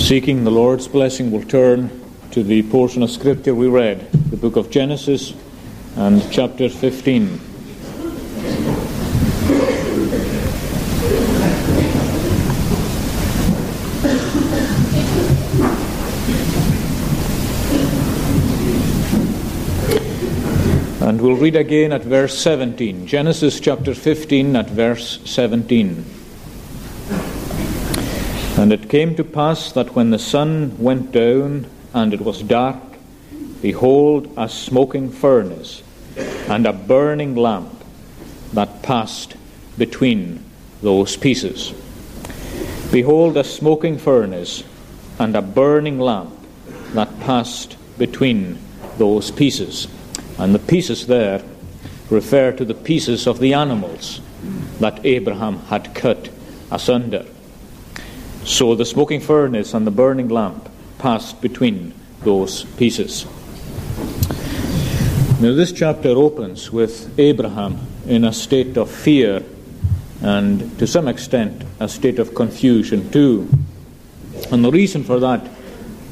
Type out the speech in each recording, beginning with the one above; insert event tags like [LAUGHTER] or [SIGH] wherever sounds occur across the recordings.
Seeking the Lord's blessing, we'll turn to the portion of Scripture we read, the book of Genesis and chapter 15. And we'll read again at verse 17. Genesis chapter 15 at verse 17. And it came to pass that when the sun went down and it was dark, behold, a smoking furnace and a burning lamp that passed between those pieces. Behold, a smoking furnace and a burning lamp that passed between those pieces. And the pieces there refer to the pieces of the animals that Abraham had cut asunder. So the smoking furnace and the burning lamp passed between those pieces. Now, this chapter opens with Abraham in a state of fear and, to some extent, a state of confusion too. And the reason for that,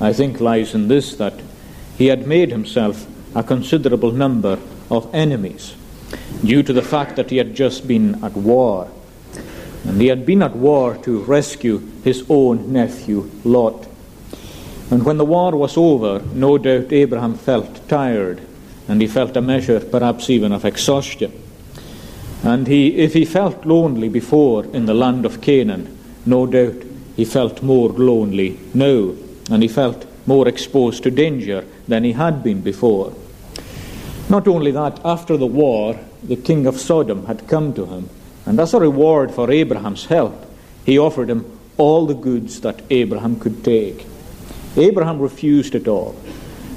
I think, lies in this that he had made himself a considerable number of enemies due to the fact that he had just been at war. And he had been at war to rescue his own nephew Lot. And when the war was over, no doubt Abraham felt tired, and he felt a measure perhaps even of exhaustion. And he, if he felt lonely before in the land of Canaan, no doubt he felt more lonely now, and he felt more exposed to danger than he had been before. Not only that, after the war, the king of Sodom had come to him, and as a reward for Abraham's help, he offered him all the goods that Abraham could take. Abraham refused it all,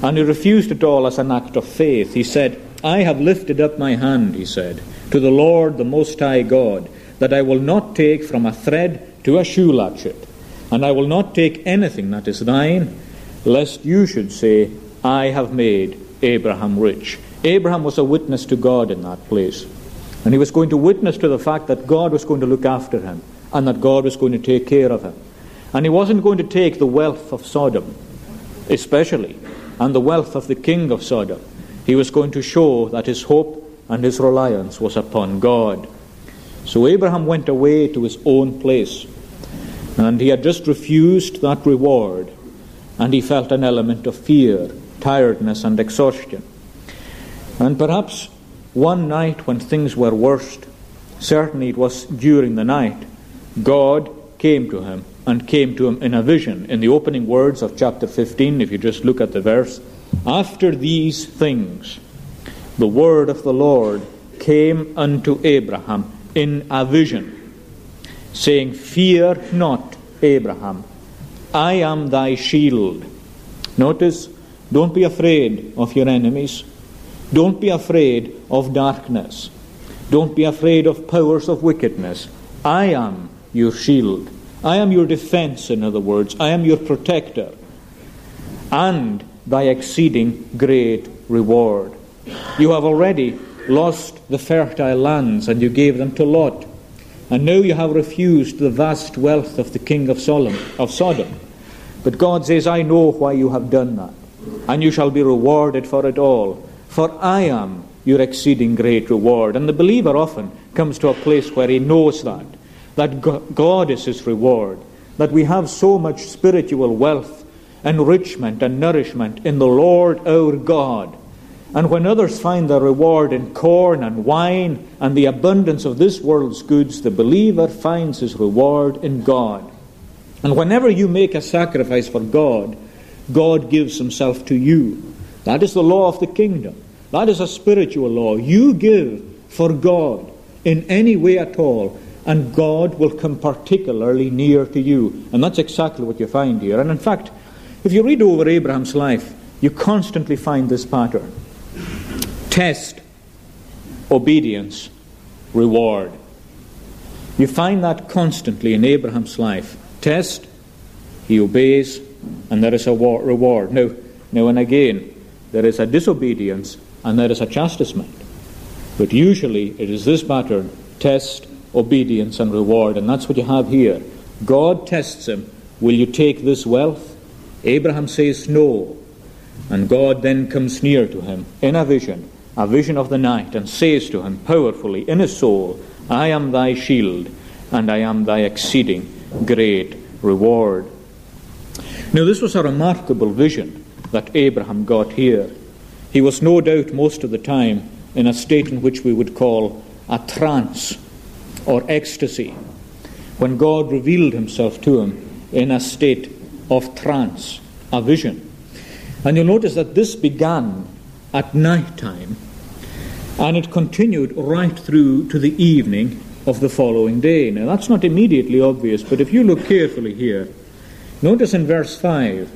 and he refused it all as an act of faith. He said, I have lifted up my hand, he said, to the Lord, the Most High God, that I will not take from a thread to a shoe latchet, and I will not take anything that is thine, lest you should say, I have made Abraham rich. Abraham was a witness to God in that place. And he was going to witness to the fact that God was going to look after him and that God was going to take care of him. And he wasn't going to take the wealth of Sodom, especially, and the wealth of the king of Sodom. He was going to show that his hope and his reliance was upon God. So Abraham went away to his own place, and he had just refused that reward, and he felt an element of fear, tiredness, and exhaustion. And perhaps one night when things were worst, certainly it was during the night, God came to him and came to him in a vision. In the opening words of chapter 15, if you just look at the verse, after these things, the word of the Lord came unto Abraham in a vision, saying, Fear not, Abraham, I am thy shield. Notice, don't be afraid of your enemies. Don't be afraid of darkness. Don't be afraid of powers of wickedness. I am your shield. I am your defense, in other words. I am your protector. And thy exceeding great reward. You have already lost the fertile lands and you gave them to Lot. And now you have refused the vast wealth of the king of of Sodom. But God says, I know why you have done that, and you shall be rewarded for it all for I am your exceeding great reward. And the believer often comes to a place where he knows that, that God is his reward, that we have so much spiritual wealth, enrichment, and nourishment in the Lord our God. And when others find their reward in corn and wine and the abundance of this world's goods, the believer finds his reward in God. And whenever you make a sacrifice for God, God gives himself to you. That is the law of the kingdom. That is a spiritual law. You give for God in any way at all, and God will come particularly near to you. And that's exactly what you find here. And in fact, if you read over Abraham's life, you constantly find this pattern test, obedience, reward. You find that constantly in Abraham's life. Test, he obeys, and there is a reward. Now, now and again, there is a disobedience and there is a chastisement. But usually it is this pattern test, obedience, and reward. And that's what you have here. God tests him Will you take this wealth? Abraham says, No. And God then comes near to him in a vision, a vision of the night, and says to him powerfully in his soul, I am thy shield, and I am thy exceeding great reward. Now, this was a remarkable vision that Abraham got here. He was no doubt most of the time in a state in which we would call a trance or ecstasy, when God revealed himself to him in a state of trance, a vision. And you'll notice that this began at night time and it continued right through to the evening of the following day. Now, that's not immediately obvious, but if you look carefully here, notice in verse 5,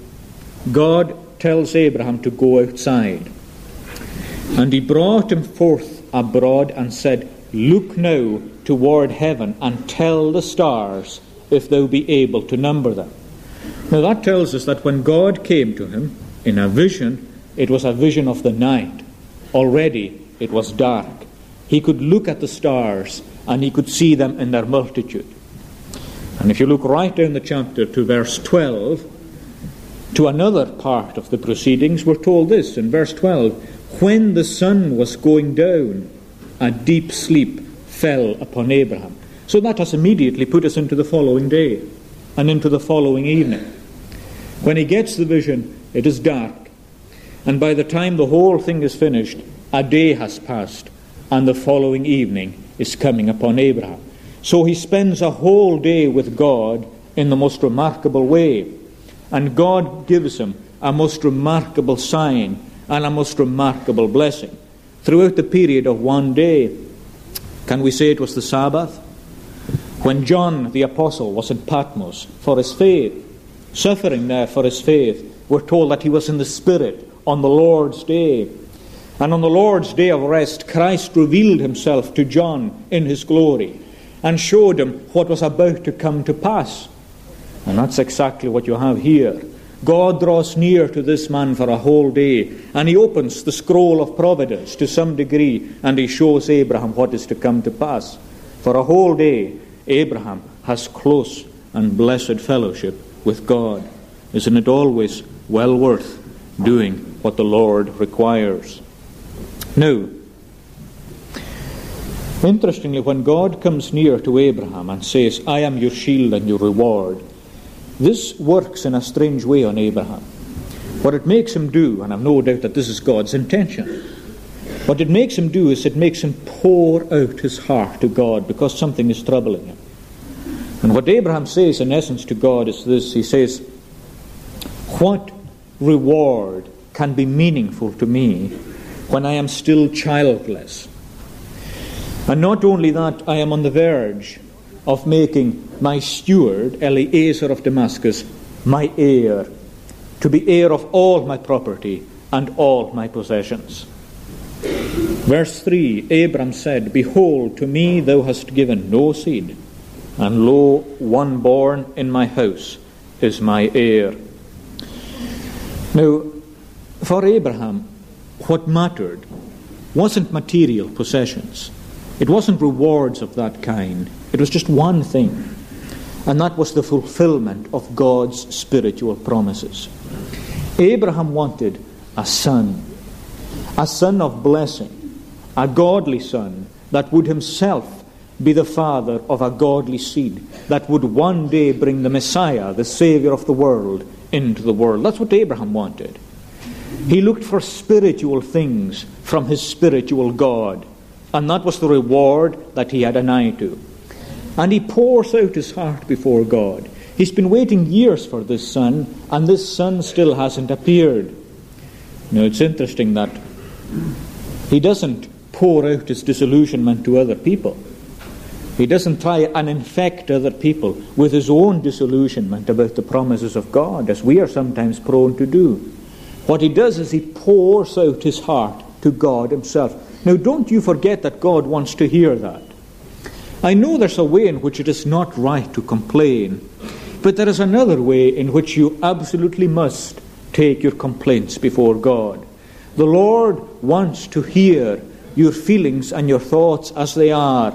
God tells Abraham to go outside. And he brought him forth abroad and said, Look now toward heaven and tell the stars if thou be able to number them. Now that tells us that when God came to him in a vision, it was a vision of the night. Already it was dark. He could look at the stars and he could see them in their multitude. And if you look right down the chapter to verse 12, to another part of the proceedings, we're told this in verse 12 When the sun was going down, a deep sleep fell upon Abraham. So that has immediately put us into the following day and into the following evening. When he gets the vision, it is dark. And by the time the whole thing is finished, a day has passed, and the following evening is coming upon Abraham. So he spends a whole day with God in the most remarkable way. And God gives him a most remarkable sign and a most remarkable blessing. Throughout the period of one day, can we say it was the Sabbath? When John the Apostle was in Patmos for his faith, suffering there for his faith, we're told that he was in the Spirit on the Lord's day. And on the Lord's day of rest, Christ revealed himself to John in his glory and showed him what was about to come to pass. And that's exactly what you have here. God draws near to this man for a whole day, and he opens the scroll of providence to some degree, and he shows Abraham what is to come to pass. For a whole day, Abraham has close and blessed fellowship with God. Isn't it always well worth doing what the Lord requires? Now, interestingly, when God comes near to Abraham and says, I am your shield and your reward, this works in a strange way on Abraham. What it makes him do, and I've no doubt that this is God's intention, what it makes him do is it makes him pour out his heart to God because something is troubling him. And what Abraham says, in essence, to God is this He says, What reward can be meaningful to me when I am still childless? And not only that, I am on the verge of making my steward, Eliezer of Damascus, my heir, to be heir of all my property and all my possessions. Verse 3 Abram said, Behold, to me thou hast given no seed, and lo, one born in my house is my heir. Now, for Abraham, what mattered wasn't material possessions. It wasn't rewards of that kind. It was just one thing, and that was the fulfillment of God's spiritual promises. Abraham wanted a son, a son of blessing, a godly son that would himself be the father of a godly seed that would one day bring the Messiah, the Savior of the world, into the world. That's what Abraham wanted. He looked for spiritual things from his spiritual God, and that was the reward that he had an eye to. And he pours out his heart before God. He's been waiting years for this son, and this son still hasn't appeared. Now, it's interesting that he doesn't pour out his disillusionment to other people. He doesn't try and infect other people with his own disillusionment about the promises of God, as we are sometimes prone to do. What he does is he pours out his heart to God himself. Now, don't you forget that God wants to hear that. I know there's a way in which it is not right to complain, but there is another way in which you absolutely must take your complaints before God. The Lord wants to hear your feelings and your thoughts as they are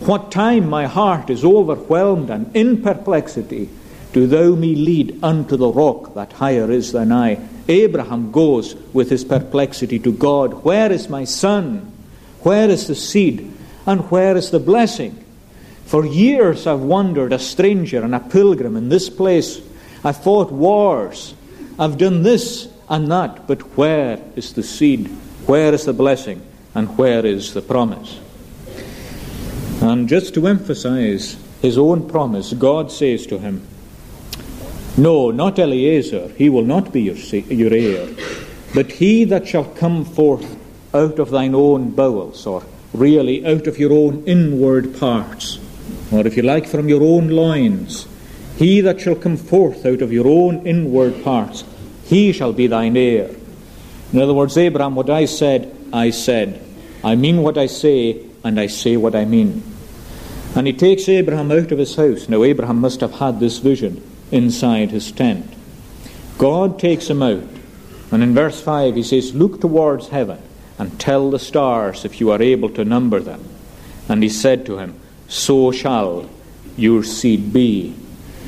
what time my heart is overwhelmed and in perplexity, do thou me lead unto the rock that higher is than I. Abraham goes with his perplexity to God. Where is my son? Where is the seed? And where is the blessing? For years I've wandered a stranger and a pilgrim in this place. I've fought wars. I've done this and that. But where is the seed? Where is the blessing? And where is the promise? And just to emphasize his own promise, God says to him, No, not Eliezer, he will not be your, your heir, but he that shall come forth out of thine own bowels, or really out of your own inward parts, or if you like, from your own loins. He that shall come forth out of your own inward parts, he shall be thine heir. In other words, Abraham, what I said, I said. I mean what I say, and I say what I mean. And he takes Abraham out of his house. Now, Abraham must have had this vision inside his tent. God takes him out. And in verse 5, he says, Look towards heaven and tell the stars if you are able to number them. And he said to him, So shall your seed be.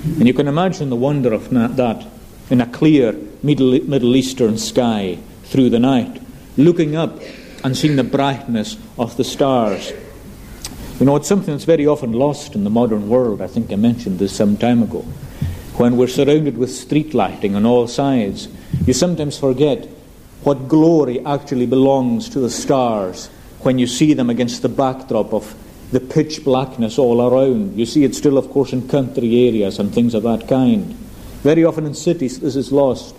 And you can imagine the wonder of that in a clear Middle, Eastern sky through the night, looking up and seeing the brightness of the stars. You know, it's something that's very often lost in the modern world. I think I mentioned this some time ago. When we're surrounded with street lighting on all sides, you sometimes forget what glory actually belongs to the stars when you see them against the backdrop of the pitch blackness all around. You see it still, of course, in country areas and things of that kind. Very often in cities, this is lost.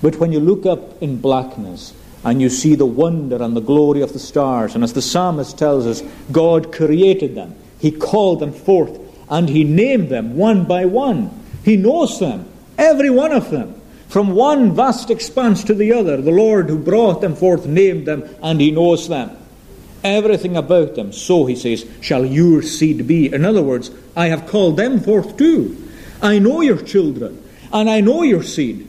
But when you look up in blackness and you see the wonder and the glory of the stars, and as the psalmist tells us, God created them, He called them forth, and He named them one by one. He knows them, every one of them. From one vast expanse to the other, the Lord who brought them forth named them, and He knows them. Everything about them, so He says, shall your seed be. In other words, I have called them forth too. I know your children, and I know your seed.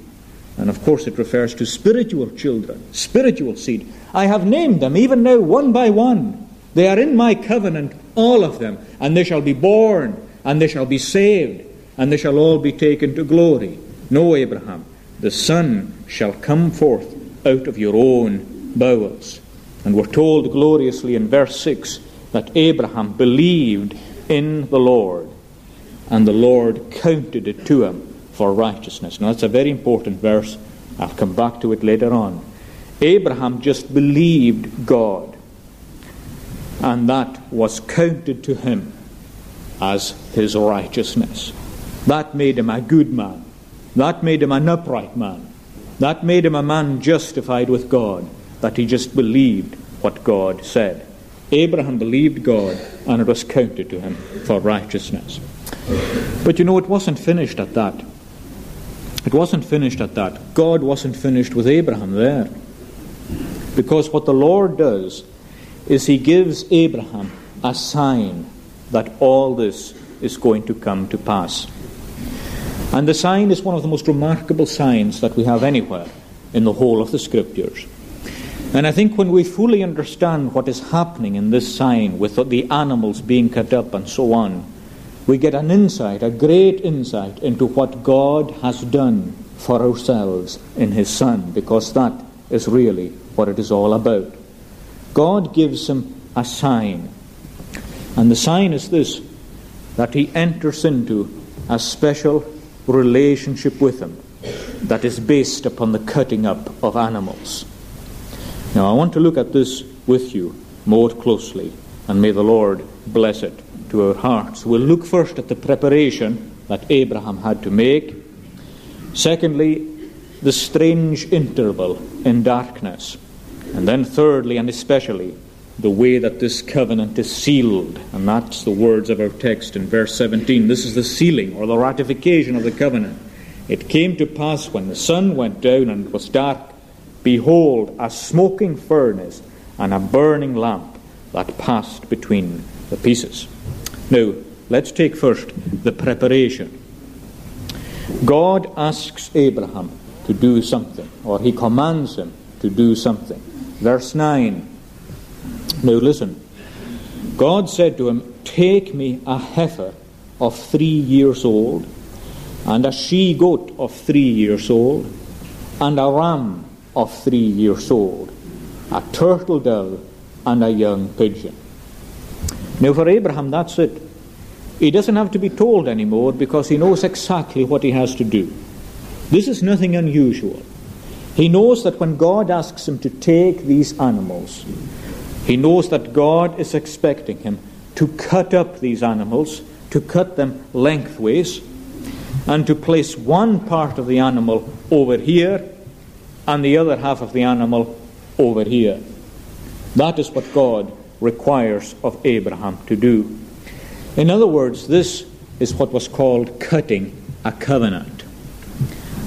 And of course, it refers to spiritual children, spiritual seed. I have named them, even now, one by one. They are in my covenant, all of them, and they shall be born, and they shall be saved, and they shall all be taken to glory. No, Abraham, the Son shall come forth out of your own bowels. And we're told gloriously in verse 6 that Abraham believed in the Lord, and the Lord counted it to him for righteousness. Now, that's a very important verse. I'll come back to it later on. Abraham just believed God, and that was counted to him as his righteousness. That made him a good man. That made him an upright man. That made him a man justified with God, that he just believed what God said. Abraham believed God, and it was counted to him for righteousness. But you know, it wasn't finished at that. It wasn't finished at that. God wasn't finished with Abraham there. Because what the Lord does is He gives Abraham a sign that all this is going to come to pass. And the sign is one of the most remarkable signs that we have anywhere in the whole of the Scriptures. And I think when we fully understand what is happening in this sign, with the animals being cut up and so on, we get an insight, a great insight into what God has done for ourselves in His Son, because that is really what it is all about. God gives him a sign, and the sign is this that He enters into a special relationship with Him that is based upon the cutting up of animals. Now, I want to look at this with you more closely, and may the Lord bless it to our hearts. We'll look first at the preparation that Abraham had to make. Secondly, the strange interval in darkness. And then, thirdly and especially, the way that this covenant is sealed. And that's the words of our text in verse 17. This is the sealing or the ratification of the covenant. It came to pass when the sun went down and it was dark, behold, a smoking furnace and a burning lamp that passed between the pieces. Now, let's take first the preparation. God asks Abraham to do something, or he commands him to do something. Verse 9. Now listen. God said to him, Take me a heifer of three years old, and a she goat of three years old, and a ram of three years old, a turtle dove, and a young pigeon. Now, for Abraham, that's it. He doesn't have to be told anymore because he knows exactly what he has to do. This is nothing unusual. He knows that when God asks him to take these animals, he knows that God is expecting him to cut up these animals, to cut them lengthways, and to place one part of the animal over here and the other half of the animal over here. That is what God requires of Abraham to do. In other words, this is what was called cutting a covenant.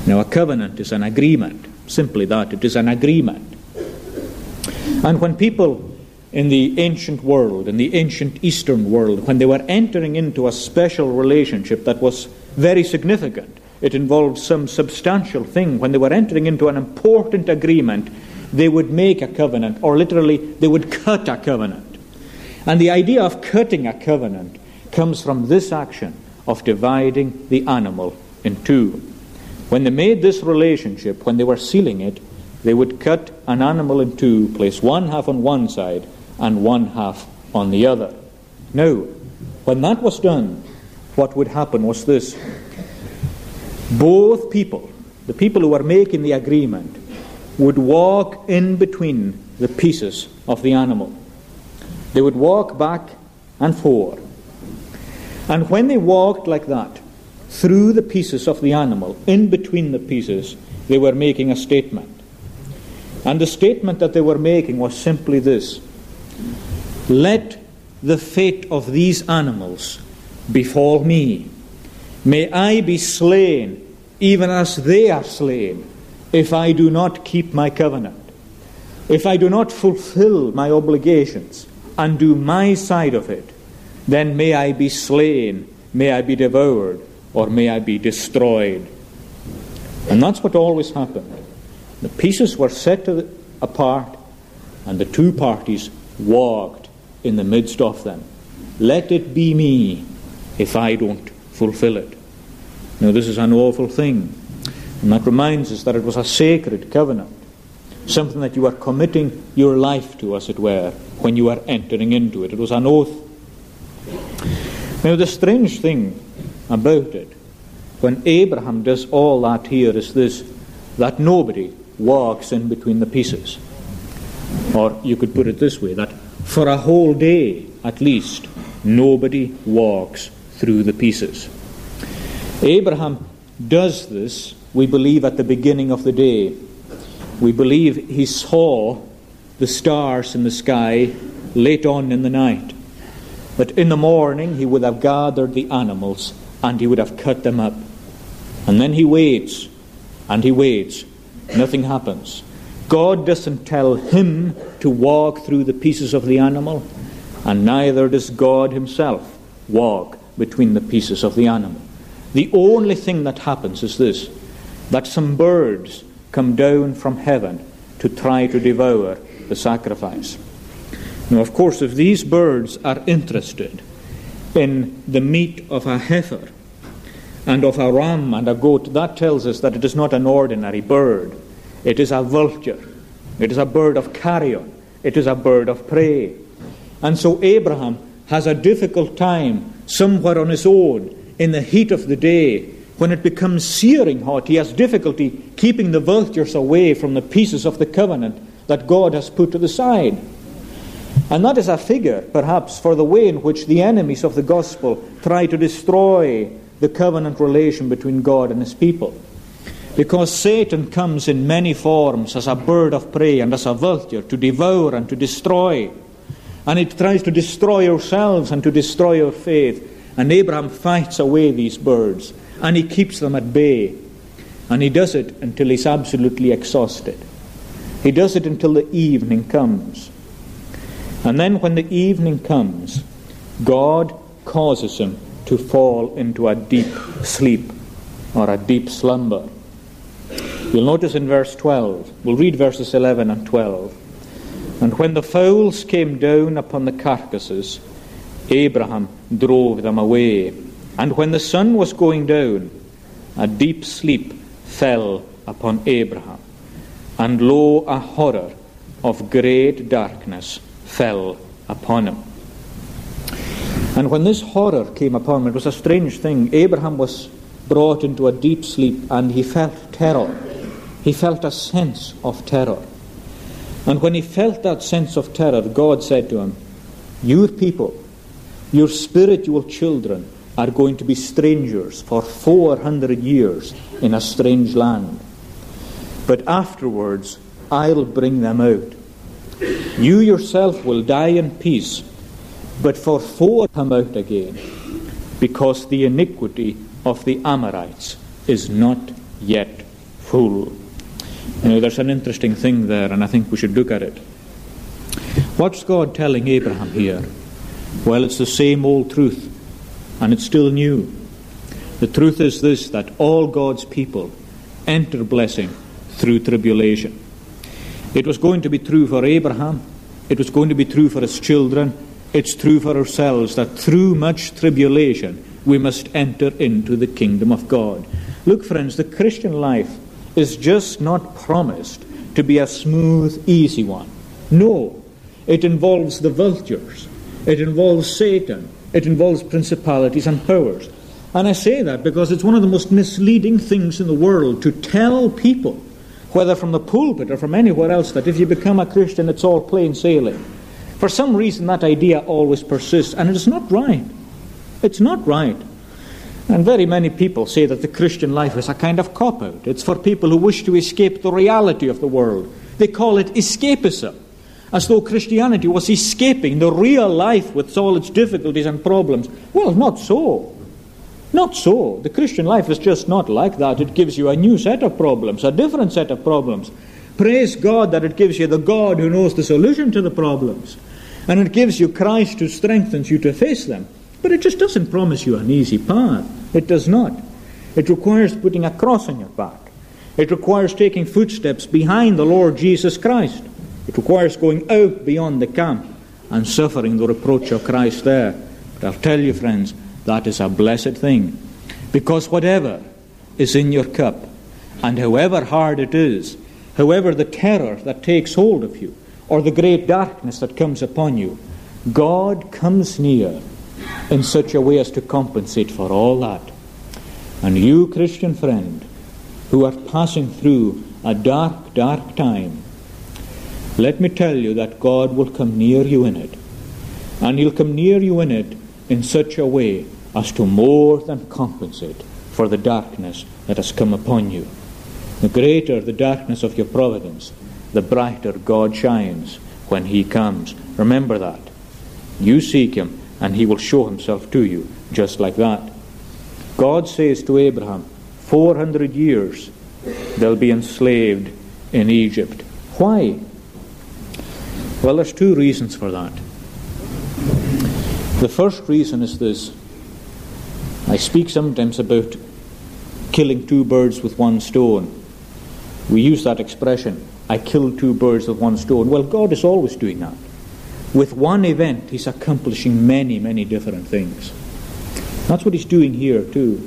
Now, a covenant is an agreement, simply that it is an agreement. And when people in the ancient world, in the ancient Eastern world, when they were entering into a special relationship that was very significant, it involved some substantial thing. When they were entering into an important agreement, they would make a covenant, or literally, they would cut a covenant. And the idea of cutting a covenant comes from this action of dividing the animal in two. When they made this relationship, when they were sealing it, they would cut an animal in two, place one half on one side and one half on the other. Now, when that was done, what would happen was this both people, the people who were making the agreement, would walk in between the pieces of the animal. They would walk back and forth. And when they walked like that, through the pieces of the animal, in between the pieces, they were making a statement. And the statement that they were making was simply this Let the fate of these animals befall me. May I be slain, even as they are slain, if I do not keep my covenant, if I do not fulfill my obligations and do my side of it, then may I be slain, may I be devoured, or may I be destroyed. And that's what always happened. The pieces were set apart, and the two parties walked in the midst of them. Let it be me if I don't fulfill it. Now, this is an awful thing. And that reminds us that it was a sacred covenant, something that you are committing your life to, as it were, when you are entering into it. It was an oath. Now, the strange thing about it, when Abraham does all that here, is this that nobody walks in between the pieces. Or you could put it this way that for a whole day at least, nobody walks through the pieces. Abraham does this, we believe, at the beginning of the day. We believe he saw the stars in the sky late on in the night. But in the morning he would have gathered the animals and he would have cut them up. And then he waits and he waits. Nothing happens. God doesn't tell him to walk through the pieces of the animal, and neither does God himself walk between the pieces of the animal. The only thing that happens is this that some birds come down from heaven to try to devour the sacrifice. Now, of course, if these birds are interested in the meat of a heifer and of a ram and a goat, that tells us that it is not an ordinary bird. It is a vulture. It is a bird of carrion. It is a bird of prey. And so Abraham has a difficult time somewhere on his own in the heat of the day. When it becomes searing hot, he has difficulty keeping the vultures away from the pieces of the covenant that God has put to the side. And that is a figure, perhaps, for the way in which the enemies of the gospel try to destroy the covenant relation between God and his people. Because Satan comes in many forms as a bird of prey and as a vulture to devour and to destroy. And it tries to destroy ourselves and to destroy our faith. And Abraham fights away these birds and he keeps them at bay. And he does it until he's absolutely exhausted. He does it until the evening comes. And then, when the evening comes, God causes him to fall into a deep sleep or a deep slumber. You'll notice in verse 12, we'll read verses 11 and 12. And when the fowls came down upon the carcasses, Abraham drove them away. And when the sun was going down, a deep sleep fell upon Abraham, and lo, a horror of great darkness fell upon him. And when this horror came upon him, it was a strange thing. Abraham was brought into a deep sleep and he felt terror. He felt a sense of terror. And when he felt that sense of terror, God said to him, Your people, your spiritual children, are going to be strangers for 400 years in a strange land. But afterwards, I'll bring them out. You yourself will die in peace, but for four come out again, because the iniquity of the Amorites is not yet full. You know, there's an interesting thing there, and I think we should look at it. What's God telling Abraham here? Well, it's the same old truth, and it's still new. The truth is this that all God's people enter blessing through tribulation. It was going to be true for Abraham, it was going to be true for his children, it's true for ourselves that through much tribulation we must enter into the kingdom of God. Look, friends, the Christian life is just not promised to be a smooth, easy one. No, it involves the vultures, it involves Satan, it involves principalities and powers. And I say that because it's one of the most misleading things in the world to tell people, whether from the pulpit or from anywhere else, that if you become a Christian, it's all plain sailing. For some reason, that idea always persists, and it is not right. It's not right. And very many people say that the Christian life is a kind of cop out. It's for people who wish to escape the reality of the world. They call it escapism, as though Christianity was escaping the real life with all its difficulties and problems. Well, not so. Not so. The Christian life is just not like that. It gives you a new set of problems, a different set of problems. Praise God that it gives you the God who knows the solution to the problems. And it gives you Christ who strengthens you to face them. But it just doesn't promise you an easy path. It does not. It requires putting a cross on your back. It requires taking footsteps behind the Lord Jesus Christ. It requires going out beyond the camp and suffering the reproach of Christ there. But I'll tell you, friends, that is a blessed thing. Because whatever is in your cup, and however hard it is, however the terror that takes hold of you, or the great darkness that comes upon you, God comes near in such a way as to compensate for all that. And you, Christian friend, who are passing through a dark, dark time, let me tell you that God will come near you in it. And He'll come near you in it in such a way as to more than compensate for the darkness that has come upon you. The greater the darkness of your providence, the brighter God shines when He comes. Remember that. You seek Him and he will show himself to you just like that. God says to Abraham, 400 years they'll be enslaved in Egypt. Why? Well, there's two reasons for that. The first reason is this I speak sometimes about killing two birds with one stone. We use that expression, I kill two birds with one stone. Well, God is always doing that with one event, he's accomplishing many, many different things. That's what he's doing here, too.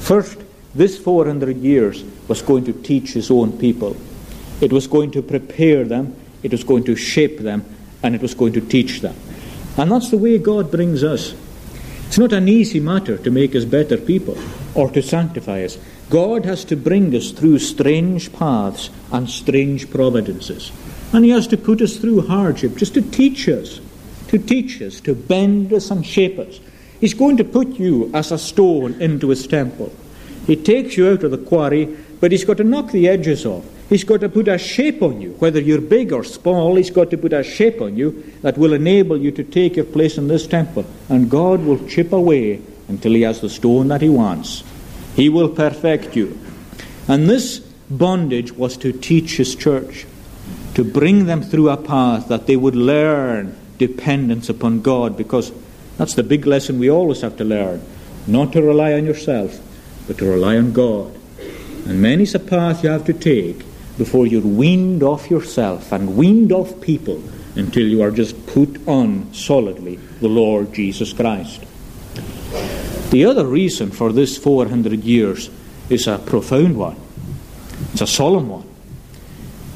First, this 400 years was going to teach his own people. It was going to prepare them, it was going to shape them, and it was going to teach them. And that's the way God brings us. It's not an easy matter to make us better people or to sanctify us. God has to bring us through strange paths and strange providences. And he has to put us through hardship just to teach us, to teach us, to bend us and shape us. He's going to put you as a stone into his temple. He takes you out of the quarry, but he's got to knock the edges off. He's got to put a shape on you. Whether you're big or small, he's got to put a shape on you that will enable you to take your place in this temple. And God will chip away until he has the stone that he wants. He will perfect you. And this bondage was to teach his church to bring them through a path that they would learn dependence upon God, because that's the big lesson we always have to learn. Not to rely on yourself, but to rely on God. And many's a path you have to take before you're weaned off yourself and weaned off people until you are just put on solidly the Lord Jesus Christ. The other reason for this 400 years is a profound one, it's a solemn one.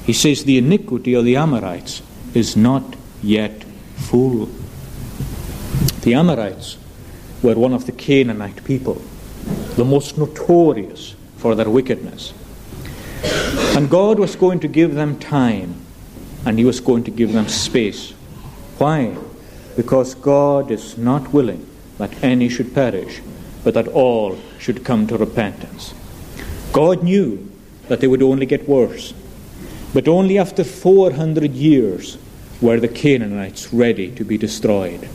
He says, The iniquity of the Amorites is not yet full. The Amorites were one of the Canaanite people, the most notorious for their wickedness. And God was going to give them time, and He was going to give them space. Why? Because God is not willing that any should perish, but that all should come to repentance. God knew that they would only get worse, but only after 400 years were the Canaanites ready to be destroyed.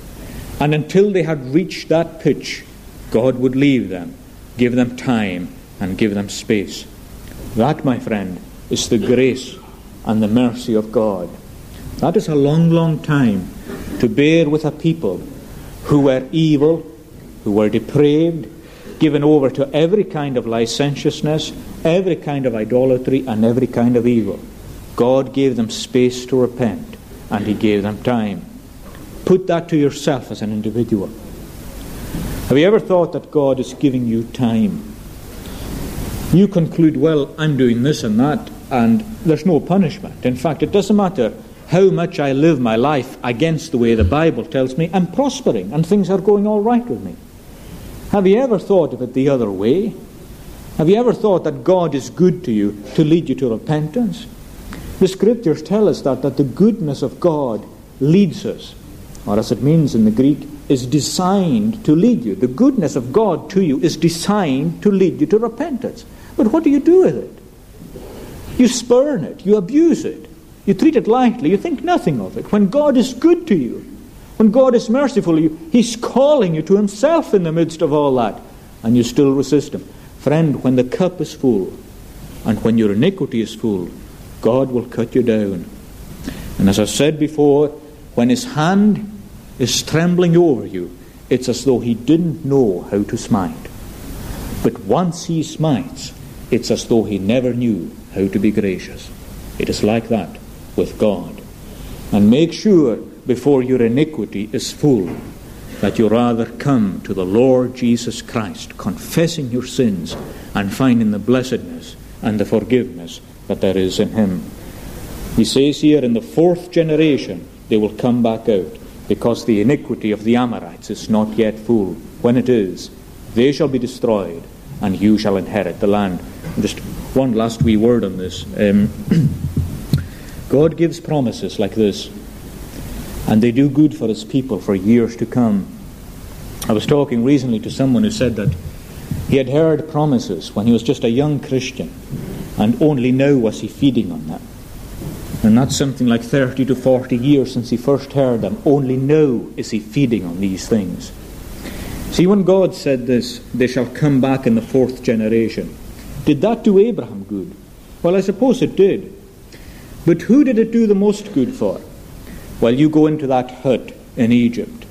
And until they had reached that pitch, God would leave them, give them time, and give them space. That, my friend, is the grace and the mercy of God. That is a long, long time to bear with a people who were evil, who were depraved, given over to every kind of licentiousness, every kind of idolatry, and every kind of evil. God gave them space to repent, and He gave them time. Put that to yourself as an individual. Have you ever thought that God is giving you time? You conclude, well, I'm doing this and that, and there's no punishment. In fact, it doesn't matter how much I live my life against the way the Bible tells me, I'm prospering and things are going all right with me. Have you ever thought of it the other way? Have you ever thought that God is good to you to lead you to repentance? The scriptures tell us that, that the goodness of God leads us or as it means in the Greek, is designed to lead you. The goodness of God to you is designed to lead you to repentance. But what do you do with it? You spurn it, you abuse it, you treat it lightly, you think nothing of it. When God is good to you, when God is merciful to you, He's calling you to Himself in the midst of all that, and you still resist Him. Friend, when the cup is full, and when your iniquity is full, God will cut you down. And as I said before, when His hand is trembling over you, it's as though he didn't know how to smite. But once he smites, it's as though he never knew how to be gracious. It is like that with God. And make sure before your iniquity is full that you rather come to the Lord Jesus Christ, confessing your sins and finding the blessedness and the forgiveness that there is in Him. He says here, in the fourth generation, they will come back out because the iniquity of the Amorites is not yet full. When it is, they shall be destroyed, and you shall inherit the land. Just one last wee word on this. Um, [CLEARS THROAT] God gives promises like this, and they do good for his people for years to come. I was talking recently to someone who said that he had heard promises when he was just a young Christian, and only now was he feeding on them. And that's something like 30 to 40 years since he first heard them. Only now is he feeding on these things. See, when God said this, they shall come back in the fourth generation, did that do Abraham good? Well, I suppose it did. But who did it do the most good for? Well, you go into that hut in Egypt.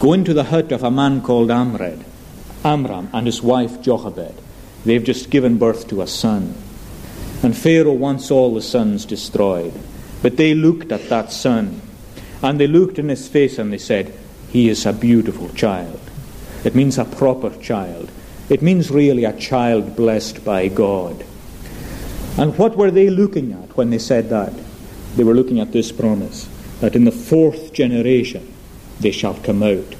Go into the hut of a man called Amred, Amram, and his wife Jochebed. They've just given birth to a son. And Pharaoh wants all the sons destroyed. But they looked at that son, and they looked in his face and they said, He is a beautiful child. It means a proper child. It means really a child blessed by God. And what were they looking at when they said that? They were looking at this promise that in the fourth generation they shall come out.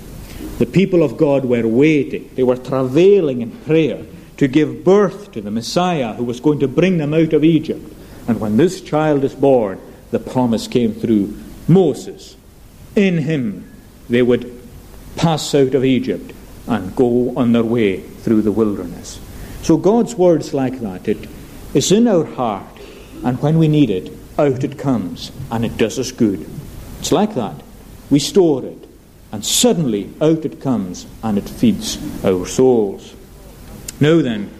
The people of God were waiting, they were travailing in prayer to give birth to the Messiah who was going to bring them out of Egypt. And when this child is born, the promise came through Moses. In him they would pass out of Egypt and go on their way through the wilderness. So God's word's like that. It is in our heart, and when we need it, out it comes, and it does us good. It's like that. We store it, and suddenly out it comes, and it feeds our souls. Now then,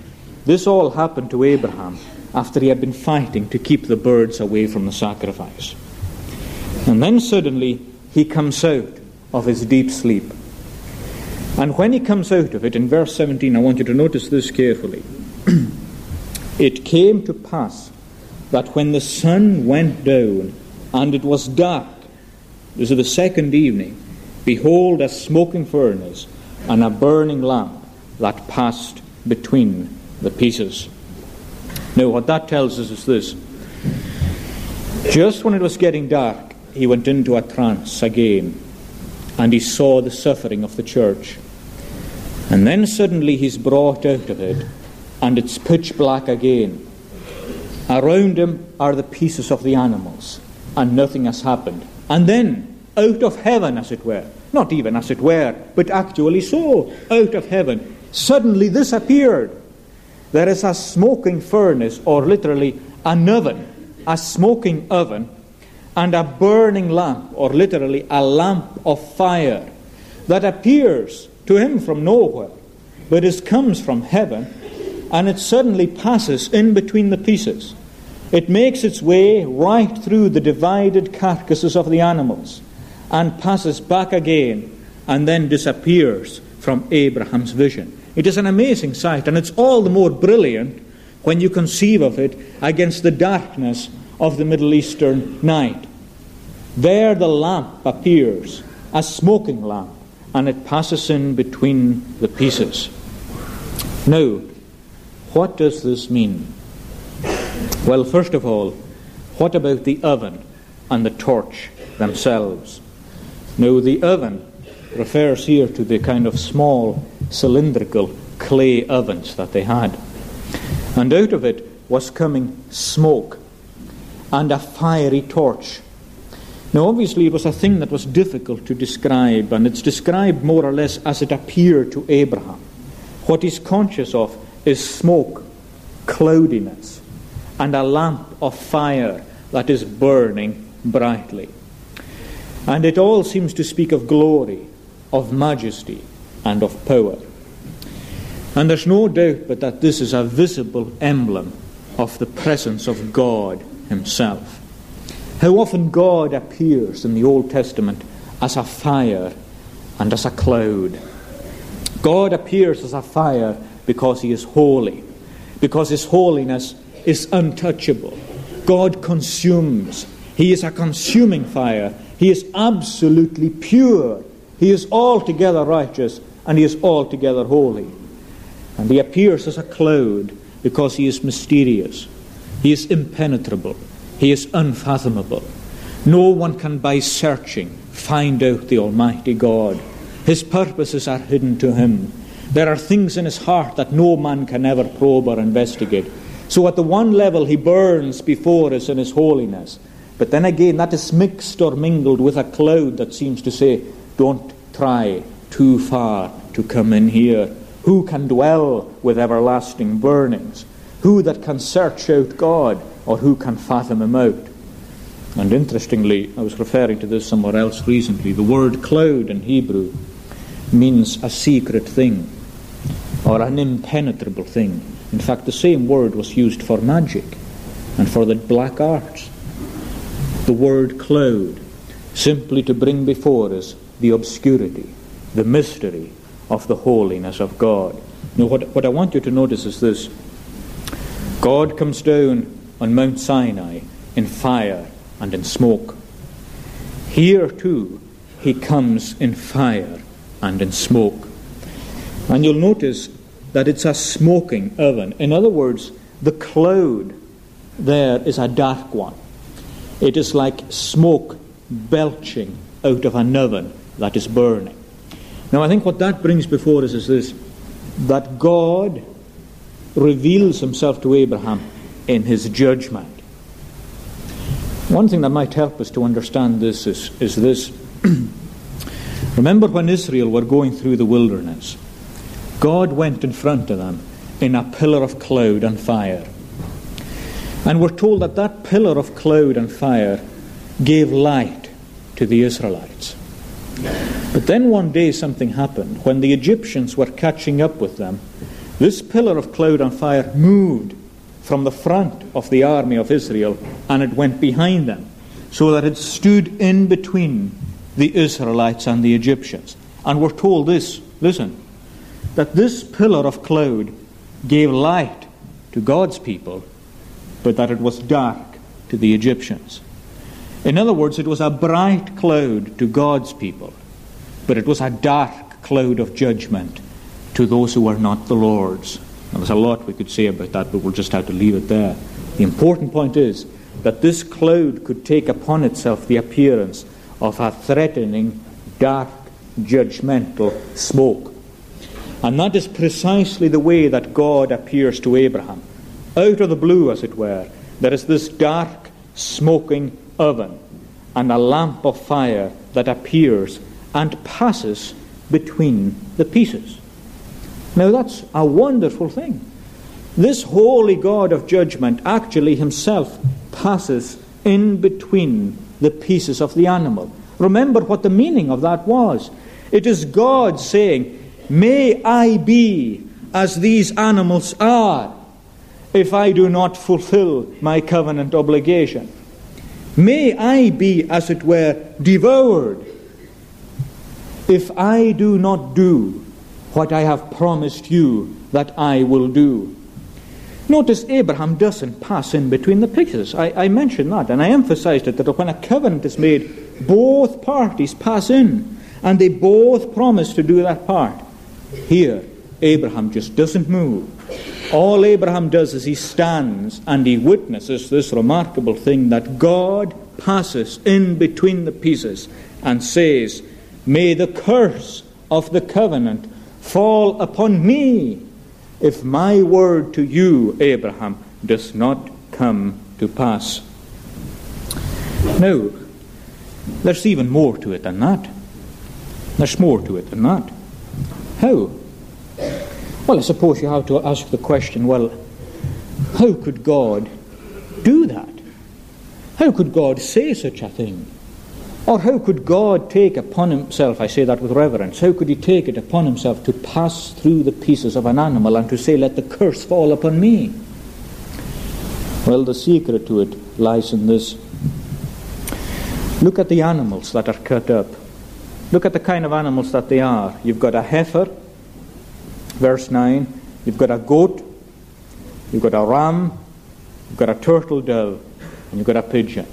this all happened to Abraham after he had been fighting to keep the birds away from the sacrifice. And then suddenly he comes out of his deep sleep. And when he comes out of it, in verse 17, I want you to notice this carefully. [CLEARS THROAT] it came to pass that when the sun went down and it was dark, this is the second evening, behold, a smoking furnace and a burning lamp that passed between the pieces. Now, what that tells us is this. Just when it was getting dark, he went into a trance again, and he saw the suffering of the church. And then suddenly he's brought out of it, and it's pitch black again. Around him are the pieces of the animals, and nothing has happened. And then, out of heaven, as it were, not even as it were, but actually so, out of heaven, suddenly this appeared. There is a smoking furnace, or literally an oven, a smoking oven, and a burning lamp, or literally a lamp of fire, that appears to him from nowhere, but it comes from heaven, and it suddenly passes in between the pieces. It makes its way right through the divided carcasses of the animals and passes back again and then disappears from Abraham's vision. It is an amazing sight, and it's all the more brilliant when you conceive of it against the darkness of the Middle Eastern night. There the lamp appears, a smoking lamp, and it passes in between the pieces. Now, what does this mean? Well, first of all, what about the oven and the torch themselves? Now, the oven refers here to the kind of small cylindrical clay ovens that they had. And out of it was coming smoke and a fiery torch. Now, obviously, it was a thing that was difficult to describe, and it's described more or less as it appeared to Abraham. What he's conscious of is smoke, cloudiness, and a lamp of fire that is burning brightly. And it all seems to speak of glory, of majesty, and of power. And there's no doubt but that this is a visible emblem of the presence of God Himself. How often God appears in the Old Testament as a fire and as a cloud. God appears as a fire because He is holy, because His holiness is untouchable. God consumes. He is a consuming fire. He is absolutely pure. He is altogether righteous and He is altogether holy. And he appears as a cloud because he is mysterious. He is impenetrable. He is unfathomable. No one can, by searching, find out the Almighty God. His purposes are hidden to him. There are things in his heart that no man can ever probe or investigate. So, at the one level, he burns before us in his holiness. But then again, that is mixed or mingled with a cloud that seems to say, Don't try too far to come in here. Who can dwell with everlasting burnings? Who that can search out God, or who can fathom him out? And interestingly, I was referring to this somewhere else recently. The word cloud in Hebrew means a secret thing or an impenetrable thing. In fact, the same word was used for magic and for the black arts. The word cloud, simply to bring before us the obscurity, the mystery, of the holiness of God. Now, what, what I want you to notice is this God comes down on Mount Sinai in fire and in smoke. Here, too, he comes in fire and in smoke. And you'll notice that it's a smoking oven. In other words, the cloud there is a dark one. It is like smoke belching out of an oven that is burning. Now, I think what that brings before us is this that God reveals himself to Abraham in his judgment. One thing that might help us to understand this is, is this. [CLEARS THROAT] Remember when Israel were going through the wilderness? God went in front of them in a pillar of cloud and fire. And we're told that that pillar of cloud and fire gave light to the Israelites. But then one day something happened. When the Egyptians were catching up with them, this pillar of cloud and fire moved from the front of the army of Israel and it went behind them, so that it stood in between the Israelites and the Egyptians. And we're told this listen, that this pillar of cloud gave light to God's people, but that it was dark to the Egyptians. In other words, it was a bright cloud to God's people but it was a dark cloud of judgment to those who were not the Lord's. There's a lot we could say about that, but we'll just have to leave it there. The important point is that this cloud could take upon itself the appearance of a threatening, dark, judgmental smoke. And that is precisely the way that God appears to Abraham. Out of the blue, as it were, there is this dark, smoking oven and a lamp of fire that appears and passes between the pieces. Now, that's a wonderful thing. This holy God of judgment actually himself passes in between the pieces of the animal. Remember what the meaning of that was. It is God saying, May I be as these animals are if I do not fulfill my covenant obligation. May I be, as it were, devoured if I do not do what I have promised you that I will do. Notice Abraham doesn't pass in between the pieces. I, I mentioned that, and I emphasized it that when a covenant is made, both parties pass in, and they both promise to do that part. Here, Abraham just doesn't move. All Abraham does is he stands and he witnesses this remarkable thing that God passes in between the pieces and says, May the curse of the covenant fall upon me if my word to you, Abraham, does not come to pass. Now, there's even more to it than that. There's more to it than that. How? Well, I suppose you have to ask the question well, how could God do that? How could God say such a thing? Or how could God take upon himself, I say that with reverence, how could he take it upon himself to pass through the pieces of an animal and to say, Let the curse fall upon me? Well, the secret to it lies in this. Look at the animals that are cut up. Look at the kind of animals that they are. You've got a heifer, verse 9. You've got a goat, you've got a ram, you've got a turtle dove, and you've got a pigeon.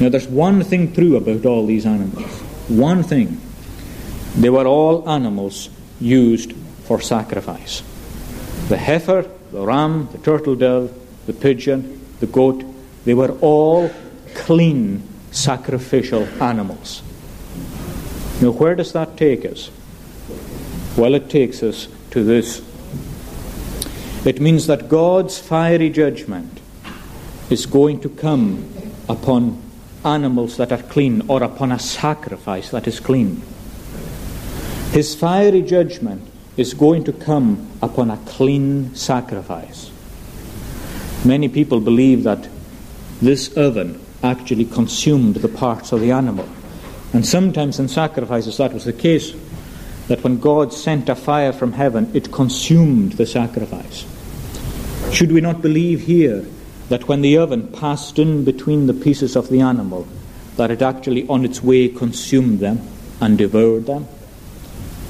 Now, there's one thing true about all these animals. One thing. They were all animals used for sacrifice. The heifer, the ram, the turtle dove, the pigeon, the goat, they were all clean sacrificial animals. Now, where does that take us? Well, it takes us to this. It means that God's fiery judgment is going to come upon animals that are clean or upon a sacrifice that is clean. His fiery judgment is going to come upon a clean sacrifice. Many people believe that this oven actually consumed the parts of the animal. And sometimes in sacrifices that was the case that when God sent a fire from heaven, it consumed the sacrifice. Should we not believe here that when the oven passed in between the pieces of the animal, that it actually on its way consumed them and devoured them?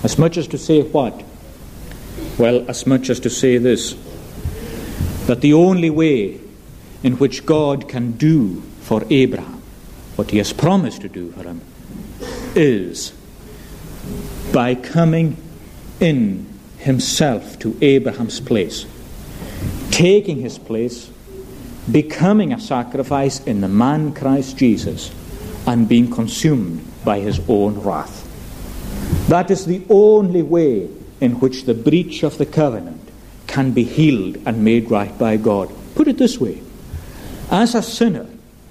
As much as to say what? Well, as much as to say this that the only way in which God can do for Abraham what he has promised to do for him is by coming in himself to Abraham's place, taking his place, becoming a sacrifice in the man Christ Jesus, and being consumed by his own wrath. That is the only way in which the breach of the covenant can be healed and made right by God. Put it this way As a sinner,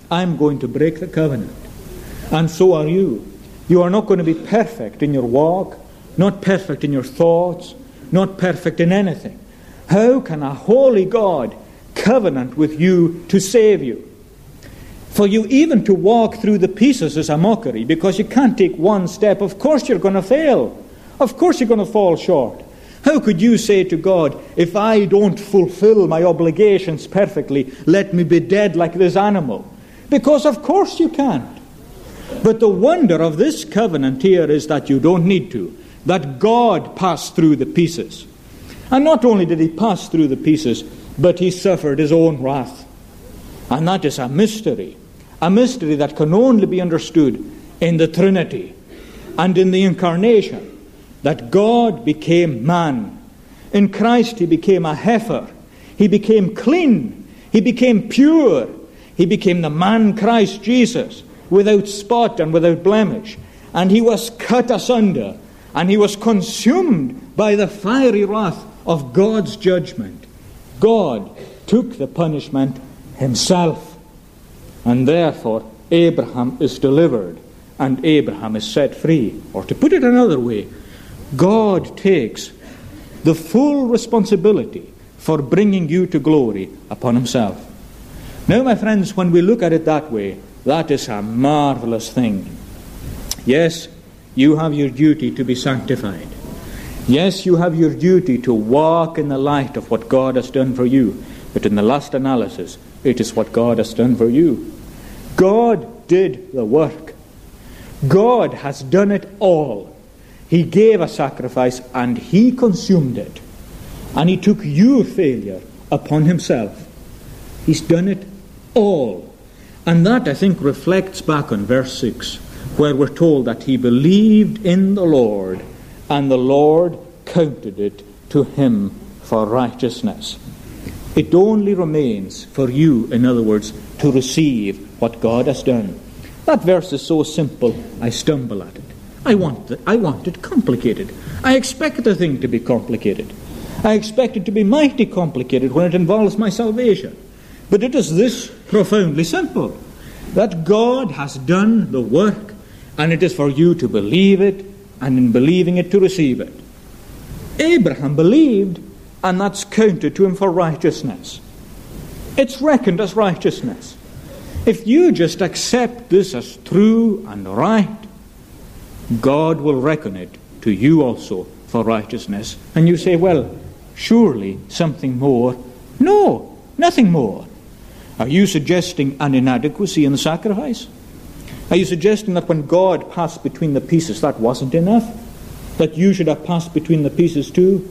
I'm going to break the covenant, and so are you. You are not going to be perfect in your walk, not perfect in your thoughts, not perfect in anything. How can a holy God covenant with you to save you? For you even to walk through the pieces is a mockery because you can't take one step. Of course you're going to fail. Of course you're going to fall short. How could you say to God, if I don't fulfill my obligations perfectly, let me be dead like this animal? Because of course you can't. But the wonder of this covenant here is that you don't need to, that God passed through the pieces. And not only did he pass through the pieces, but he suffered his own wrath. And that is a mystery, a mystery that can only be understood in the Trinity and in the Incarnation, that God became man, In Christ, he became a heifer. He became clean. He became pure. He became the man Christ Jesus, without spot and without blemish. And he was cut asunder, and he was consumed by the fiery wrath of God's judgment. God took the punishment himself. And therefore, Abraham is delivered and Abraham is set free. Or to put it another way, God takes the full responsibility for bringing you to glory upon himself. Now, my friends, when we look at it that way, that is a marvelous thing. Yes, you have your duty to be sanctified. Yes, you have your duty to walk in the light of what God has done for you. But in the last analysis, it is what God has done for you. God did the work. God has done it all. He gave a sacrifice and He consumed it. And He took your failure upon Himself. He's done it all. And that, I think, reflects back on verse 6, where we're told that He believed in the Lord, and the Lord counted it to Him for righteousness. It only remains for you, in other words, to receive what God has done. That verse is so simple, I stumble at it. I want, it, I want it complicated. I expect the thing to be complicated. I expect it to be mighty complicated when it involves my salvation. But it is this profoundly simple that God has done the work, and it is for you to believe it, and in believing it, to receive it. Abraham believed, and that's counted to him for righteousness. It's reckoned as righteousness. If you just accept this as true and right, God will reckon it to you also for righteousness. And you say, well, surely something more. No, nothing more. Are you suggesting an inadequacy in the sacrifice? Are you suggesting that when God passed between the pieces, that wasn't enough? That you should have passed between the pieces too?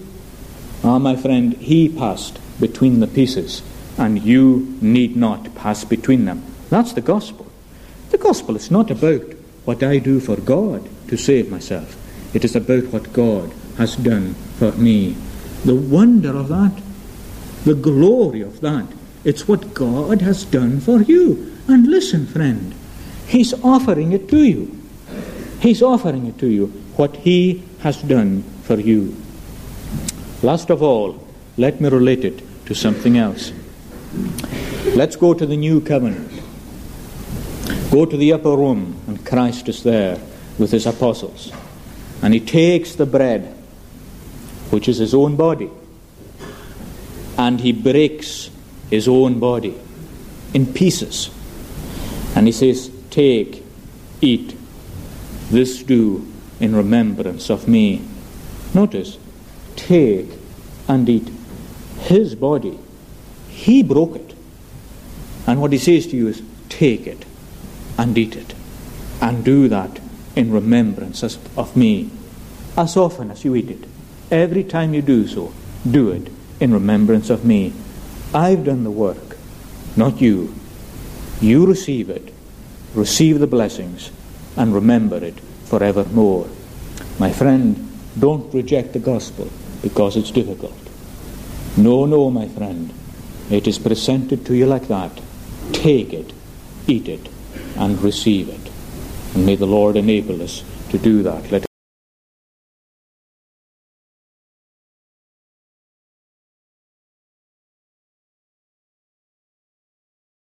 Ah, my friend, He passed between the pieces, and you need not pass between them. That's the gospel. The gospel is not about what I do for God to save myself, it is about what God has done for me. The wonder of that, the glory of that, it's what God has done for you. And listen, friend, He's offering it to you. He's offering it to you, what He has done for you. Last of all, let me relate it to something else. Let's go to the new covenant. Go to the upper room, and Christ is there with his apostles. And he takes the bread, which is his own body, and he breaks his own body in pieces. And he says, Take, eat, this do in remembrance of me. Notice, take and eat his body. He broke it. And what he says to you is, Take it and eat it. And do that in remembrance of me. As often as you eat it, every time you do so, do it in remembrance of me. I've done the work, not you. You receive it, receive the blessings, and remember it forevermore. My friend, don't reject the gospel because it's difficult. No, no, my friend. It is presented to you like that. Take it, eat it, and receive it. And may the Lord enable us to do that. Let